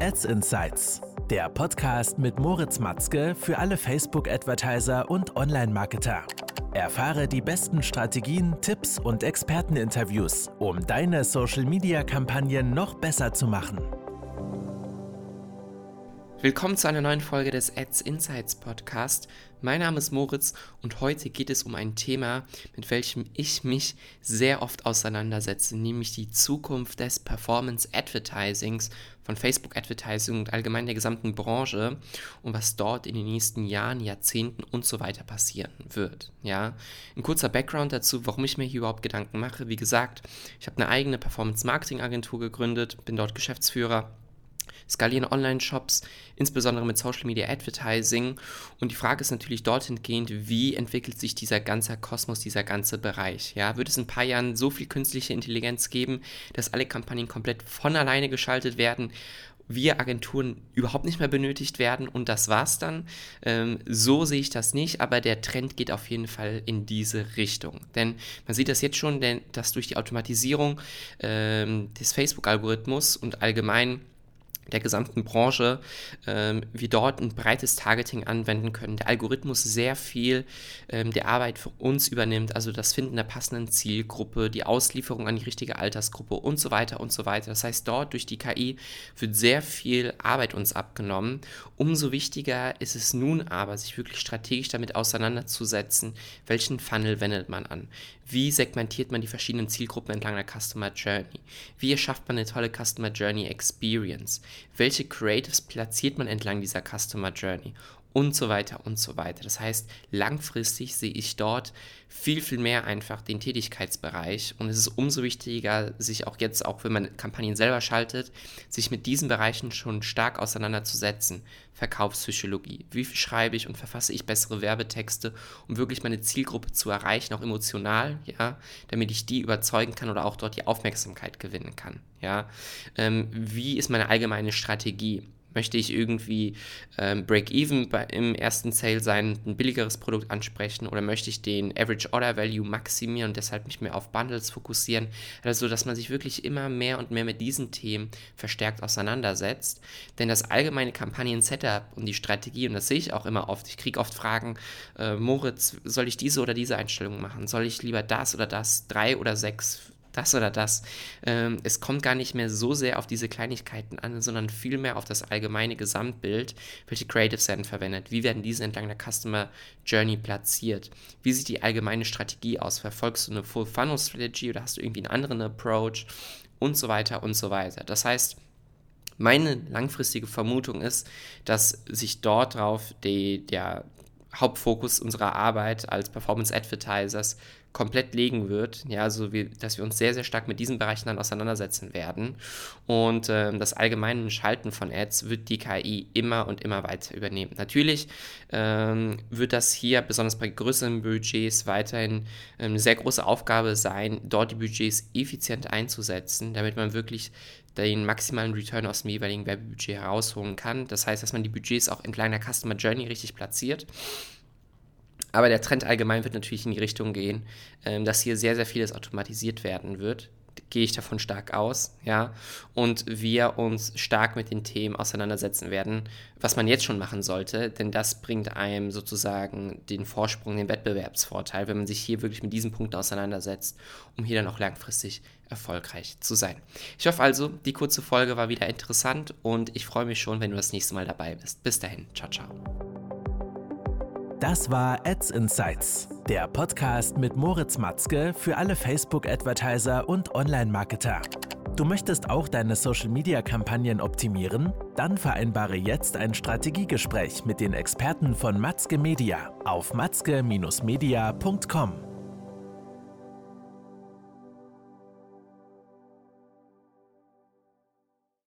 Ads Insights, der Podcast mit Moritz Matzke für alle Facebook-Advertiser und Online-Marketer. Erfahre die besten Strategien, Tipps und Experteninterviews, um deine Social-Media-Kampagnen noch besser zu machen. Willkommen zu einer neuen Folge des Ads Insights Podcast. Mein Name ist Moritz und heute geht es um ein Thema, mit welchem ich mich sehr oft auseinandersetze, nämlich die Zukunft des Performance Advertisings von Facebook Advertising und allgemein der gesamten Branche und was dort in den nächsten Jahren, Jahrzehnten und so weiter passieren wird. Ja, ein kurzer Background dazu, warum ich mir hier überhaupt Gedanken mache. Wie gesagt, ich habe eine eigene Performance Marketing Agentur gegründet, bin dort Geschäftsführer skalieren Online-Shops, insbesondere mit Social Media Advertising. Und die Frage ist natürlich dorthin gehend, wie entwickelt sich dieser ganze Kosmos, dieser ganze Bereich? Ja, wird es in ein paar Jahren so viel künstliche Intelligenz geben, dass alle Kampagnen komplett von alleine geschaltet werden? wir Agenturen überhaupt nicht mehr benötigt werden und das war's dann. Ähm, so sehe ich das nicht, aber der Trend geht auf jeden Fall in diese Richtung. Denn man sieht das jetzt schon, denn, dass durch die Automatisierung ähm, des Facebook-Algorithmus und allgemein der gesamten Branche ähm, wir dort ein breites Targeting anwenden können. Der Algorithmus sehr viel ähm, der Arbeit für uns übernimmt, also das Finden der passenden Zielgruppe, die Auslieferung an die richtige Altersgruppe und so weiter und so weiter. Das heißt, dort durch die KI wird sehr viel Arbeit uns abgenommen. Umso wichtiger ist es nun aber, sich wirklich strategisch damit auseinanderzusetzen, welchen Funnel wendet man an, wie segmentiert man die verschiedenen Zielgruppen entlang der Customer Journey, wie erschafft man eine tolle Customer Journey Experience, welche Creatives platziert man entlang dieser Customer Journey und so weiter und so weiter. Das heißt, langfristig sehe ich dort viel, viel mehr einfach den Tätigkeitsbereich und es ist umso wichtiger, sich auch jetzt, auch wenn man Kampagnen selber schaltet, sich mit diesen Bereichen schon stark auseinanderzusetzen. Verkaufspsychologie. Wie schreibe ich und verfasse ich bessere Werbetexte, um wirklich meine Zielgruppe zu erreichen, auch emotional, ja, damit ich die überzeugen kann oder auch dort die Aufmerksamkeit gewinnen kann, ja. Ähm, wie ist meine allgemeine Strategie? Möchte ich irgendwie ähm, Break-Even im ersten Sale sein, ein billigeres Produkt ansprechen oder möchte ich den Average Order Value maximieren und deshalb mich mehr auf Bundles fokussieren? Also, dass man sich wirklich immer mehr und mehr mit diesen Themen verstärkt auseinandersetzt. Denn das allgemeine Kampagnen-Setup und die Strategie, und das sehe ich auch immer oft, ich kriege oft Fragen, äh, Moritz, soll ich diese oder diese Einstellung machen? Soll ich lieber das oder das, drei oder sechs das oder das. Ähm, es kommt gar nicht mehr so sehr auf diese Kleinigkeiten an, sondern vielmehr auf das allgemeine Gesamtbild. Welche Creatives werden verwendet? Wie werden diese entlang der Customer Journey platziert? Wie sieht die allgemeine Strategie aus? Verfolgst du eine Full Funnel Strategy oder hast du irgendwie einen anderen Approach? Und so weiter und so weiter. Das heißt, meine langfristige Vermutung ist, dass sich dort drauf die, der Hauptfokus unserer Arbeit als Performance Advertisers komplett legen wird. Ja, also wir, dass wir uns sehr, sehr stark mit diesen Bereichen dann auseinandersetzen werden. Und ähm, das allgemeine Schalten von Ads wird die KI immer und immer weiter übernehmen. Natürlich ähm, wird das hier, besonders bei größeren Budgets, weiterhin ähm, eine sehr große Aufgabe sein, dort die Budgets effizient einzusetzen, damit man wirklich den maximalen Return aus dem jeweiligen Werbebudget herausholen kann. Das heißt, dass man die Budgets auch entlang der Customer Journey richtig platziert. Aber der Trend allgemein wird natürlich in die Richtung gehen, ähm, dass hier sehr, sehr vieles automatisiert werden wird. Gehe ich davon stark aus, ja. Und wir uns stark mit den Themen auseinandersetzen werden, was man jetzt schon machen sollte, denn das bringt einem sozusagen den Vorsprung, den Wettbewerbsvorteil, wenn man sich hier wirklich mit diesen Punkten auseinandersetzt, um hier dann auch langfristig erfolgreich zu sein. Ich hoffe also, die kurze Folge war wieder interessant und ich freue mich schon, wenn du das nächste Mal dabei bist. Bis dahin, ciao, ciao. Das war Ads Insights, der Podcast mit Moritz Matzke für alle Facebook-Advertiser und Online-Marketer. Du möchtest auch deine Social-Media-Kampagnen optimieren? Dann vereinbare jetzt ein Strategiegespräch mit den Experten von Matzke Media auf matzke-media.com.